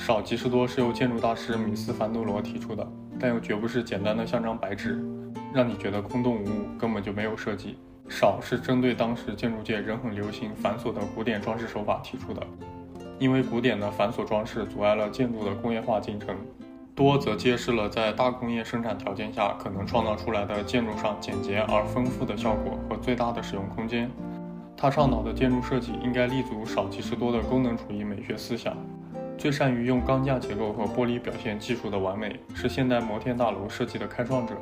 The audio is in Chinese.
少即是多是由建筑大师米斯凡德罗提出的，但又绝不是简单的像张白纸，让你觉得空洞无物，根本就没有设计。少是针对当时建筑界仍很流行繁琐的古典装饰手法提出的，因为古典的繁琐装饰阻碍了建筑的工业化进程。多则揭示了在大工业生产条件下可能创造出来的建筑上简洁而丰富的效果和最大的使用空间。他倡导的建筑设计应该立足少即是多的功能主义美学思想，最善于用钢架结构和玻璃表现技术的完美，是现代摩天大楼设计的开创者。